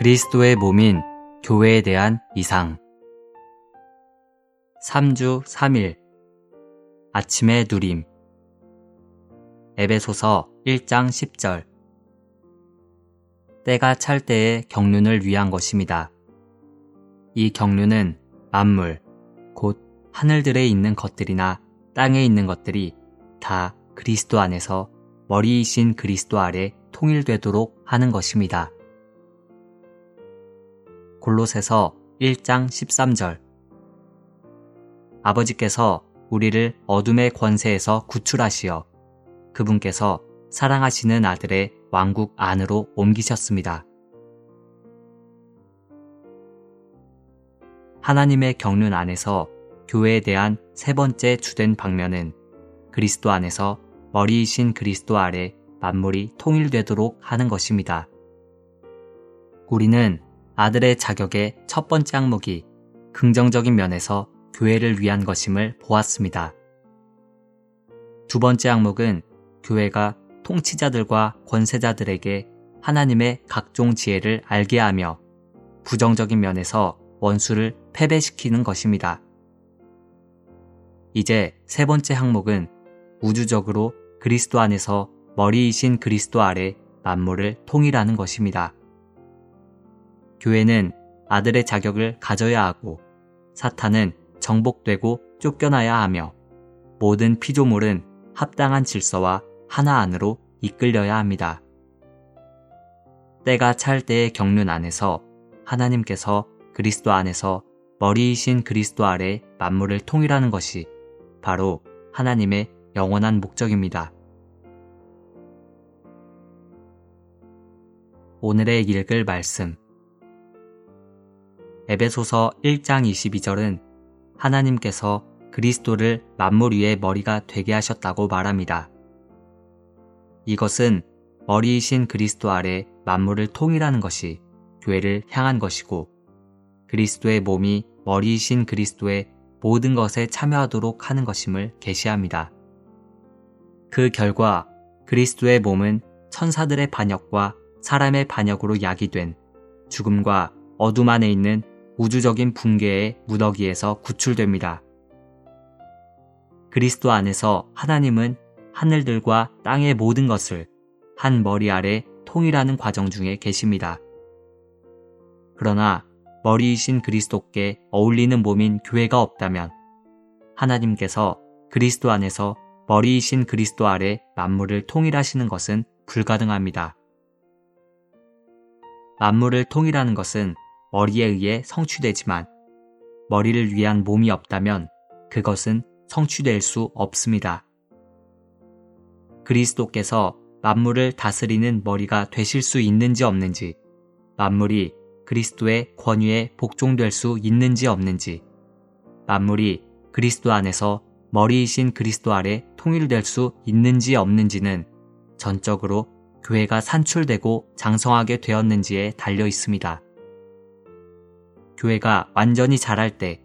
그리스도의 몸인 교회에 대한 이상 3주 3일 아침의 누림 에베소서 1장 10절 때가 찰 때의 경륜을 위한 것입니다. 이 경륜은 만물, 곧 하늘들에 있는 것들이나 땅에 있는 것들이 다 그리스도 안에서 머리이신 그리스도 아래 통일되도록 하는 것입니다. 골로새서 1장 13절 아버지께서 우리를 어둠의 권세에서 구출하시어 그분께서 사랑하시는 아들의 왕국 안으로 옮기셨습니다. 하나님의 경륜 안에서 교회에 대한 세 번째 주된 방면은 그리스도 안에서 머리이신 그리스도 아래 만물이 통일되도록 하는 것입니다. 우리는 아들의 자격의 첫 번째 항목이 긍정적인 면에서 교회를 위한 것임을 보았습니다. 두 번째 항목은 교회가 통치자들과 권세자들에게 하나님의 각종 지혜를 알게 하며 부정적인 면에서 원수를 패배시키는 것입니다. 이제 세 번째 항목은 우주적으로 그리스도 안에서 머리이신 그리스도 아래 만물을 통일하는 것입니다. 교회는 아들의 자격을 가져야 하고 사탄은 정복되고 쫓겨나야 하며 모든 피조물은 합당한 질서와 하나 안으로 이끌려야 합니다. 때가 찰 때의 경륜 안에서 하나님께서 그리스도 안에서 머리이신 그리스도 아래 만물을 통일하는 것이 바로 하나님의 영원한 목적입니다. 오늘의 읽을 말씀. 에베소서 1장 22절은 하나님께서 그리스도를 만물 위의 머리가 되게 하셨다고 말합니다. 이것은 머리이신 그리스도 아래 만물을 통일하는 것이 교회를 향한 것이고 그리스도의 몸이 머리이신 그리스도의 모든 것에 참여하도록 하는 것임을 계시합니다. 그 결과 그리스도의 몸은 천사들의 반역과 사람의 반역으로 야기된 죽음과 어둠 안에 있는 우주적인 붕괴의 무더기에서 구출됩니다. 그리스도 안에서 하나님은 하늘들과 땅의 모든 것을 한 머리 아래 통일하는 과정 중에 계십니다. 그러나 머리이신 그리스도께 어울리는 몸인 교회가 없다면 하나님께서 그리스도 안에서 머리이신 그리스도 아래 만물을 통일하시는 것은 불가능합니다. 만물을 통일하는 것은 머리에 의해 성취되지만 머리를 위한 몸이 없다면 그것은 성취될 수 없습니다. 그리스도께서 만물을 다스리는 머리가 되실 수 있는지 없는지, 만물이 그리스도의 권위에 복종될 수 있는지 없는지, 만물이 그리스도 안에서 머리이신 그리스도 아래 통일될 수 있는지 없는지는 전적으로 교회가 산출되고 장성하게 되었는지에 달려 있습니다. 교회가 완전히 자랄 때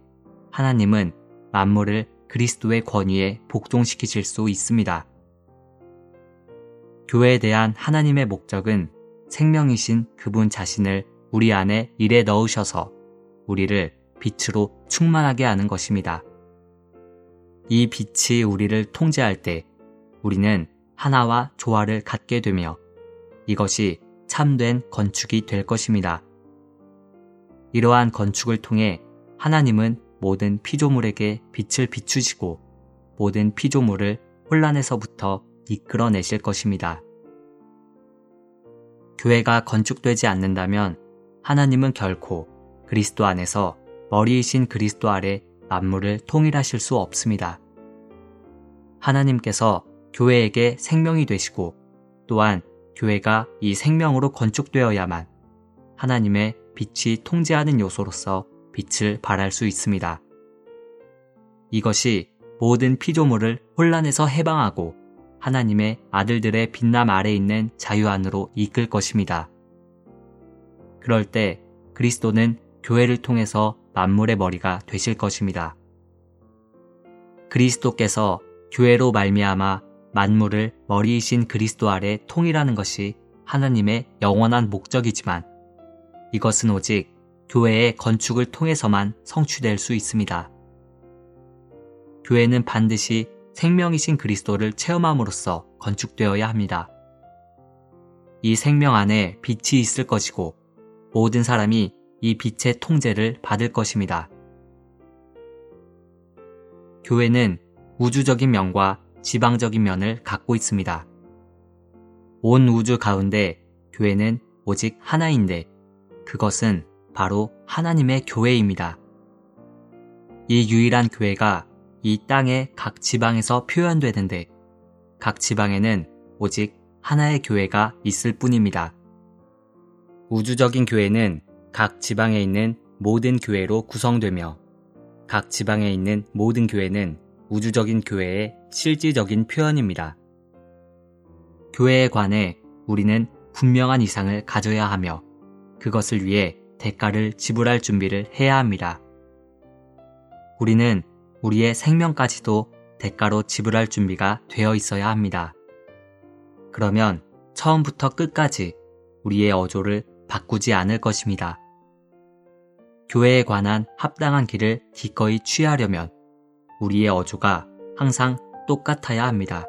하나님은 만물을 그리스도의 권위에 복종시키실 수 있습니다. 교회에 대한 하나님의 목적은 생명이신 그분 자신을 우리 안에 일에 넣으셔서 우리를 빛으로 충만하게 하는 것입니다. 이 빛이 우리를 통제할 때 우리는 하나와 조화를 갖게 되며 이것이 참된 건축이 될 것입니다. 이러한 건축을 통해 하나님은 모든 피조물에게 빛을 비추시고 모든 피조물을 혼란에서부터 이끌어내실 것입니다. 교회가 건축되지 않는다면 하나님은 결코 그리스도 안에서 머리이신 그리스도 아래 만물을 통일하실 수 없습니다. 하나님께서 교회에게 생명이 되시고 또한 교회가 이 생명으로 건축되어야만 하나님의 빛이 통제하는 요소로서 빛을 발할 수 있습니다. 이것이 모든 피조물을 혼란에서 해방하고 하나님의 아들들의 빛남 아래 있는 자유 안으로 이끌 것입니다. 그럴 때 그리스도는 교회를 통해서 만물의 머리가 되실 것입니다. 그리스도께서 교회로 말미암아 만물을 머리이신 그리스도 아래 통일하는 것이 하나님의 영원한 목적이지만 이것은 오직 교회의 건축을 통해서만 성취될 수 있습니다. 교회는 반드시 생명이신 그리스도를 체험함으로써 건축되어야 합니다. 이 생명 안에 빛이 있을 것이고 모든 사람이 이 빛의 통제를 받을 것입니다. 교회는 우주적인 면과 지방적인 면을 갖고 있습니다. 온 우주 가운데 교회는 오직 하나인데 그것은 바로 하나님의 교회입니다. 이 유일한 교회가 이 땅의 각 지방에서 표현되는데 각 지방에는 오직 하나의 교회가 있을 뿐입니다. 우주적인 교회는 각 지방에 있는 모든 교회로 구성되며 각 지방에 있는 모든 교회는 우주적인 교회의 실질적인 표현입니다. 교회에 관해 우리는 분명한 이상을 가져야 하며 그것을 위해 대가를 지불할 준비를 해야 합니다. 우리는 우리의 생명까지도 대가로 지불할 준비가 되어 있어야 합니다. 그러면 처음부터 끝까지 우리의 어조를 바꾸지 않을 것입니다. 교회에 관한 합당한 길을 기꺼이 취하려면 우리의 어조가 항상 똑같아야 합니다.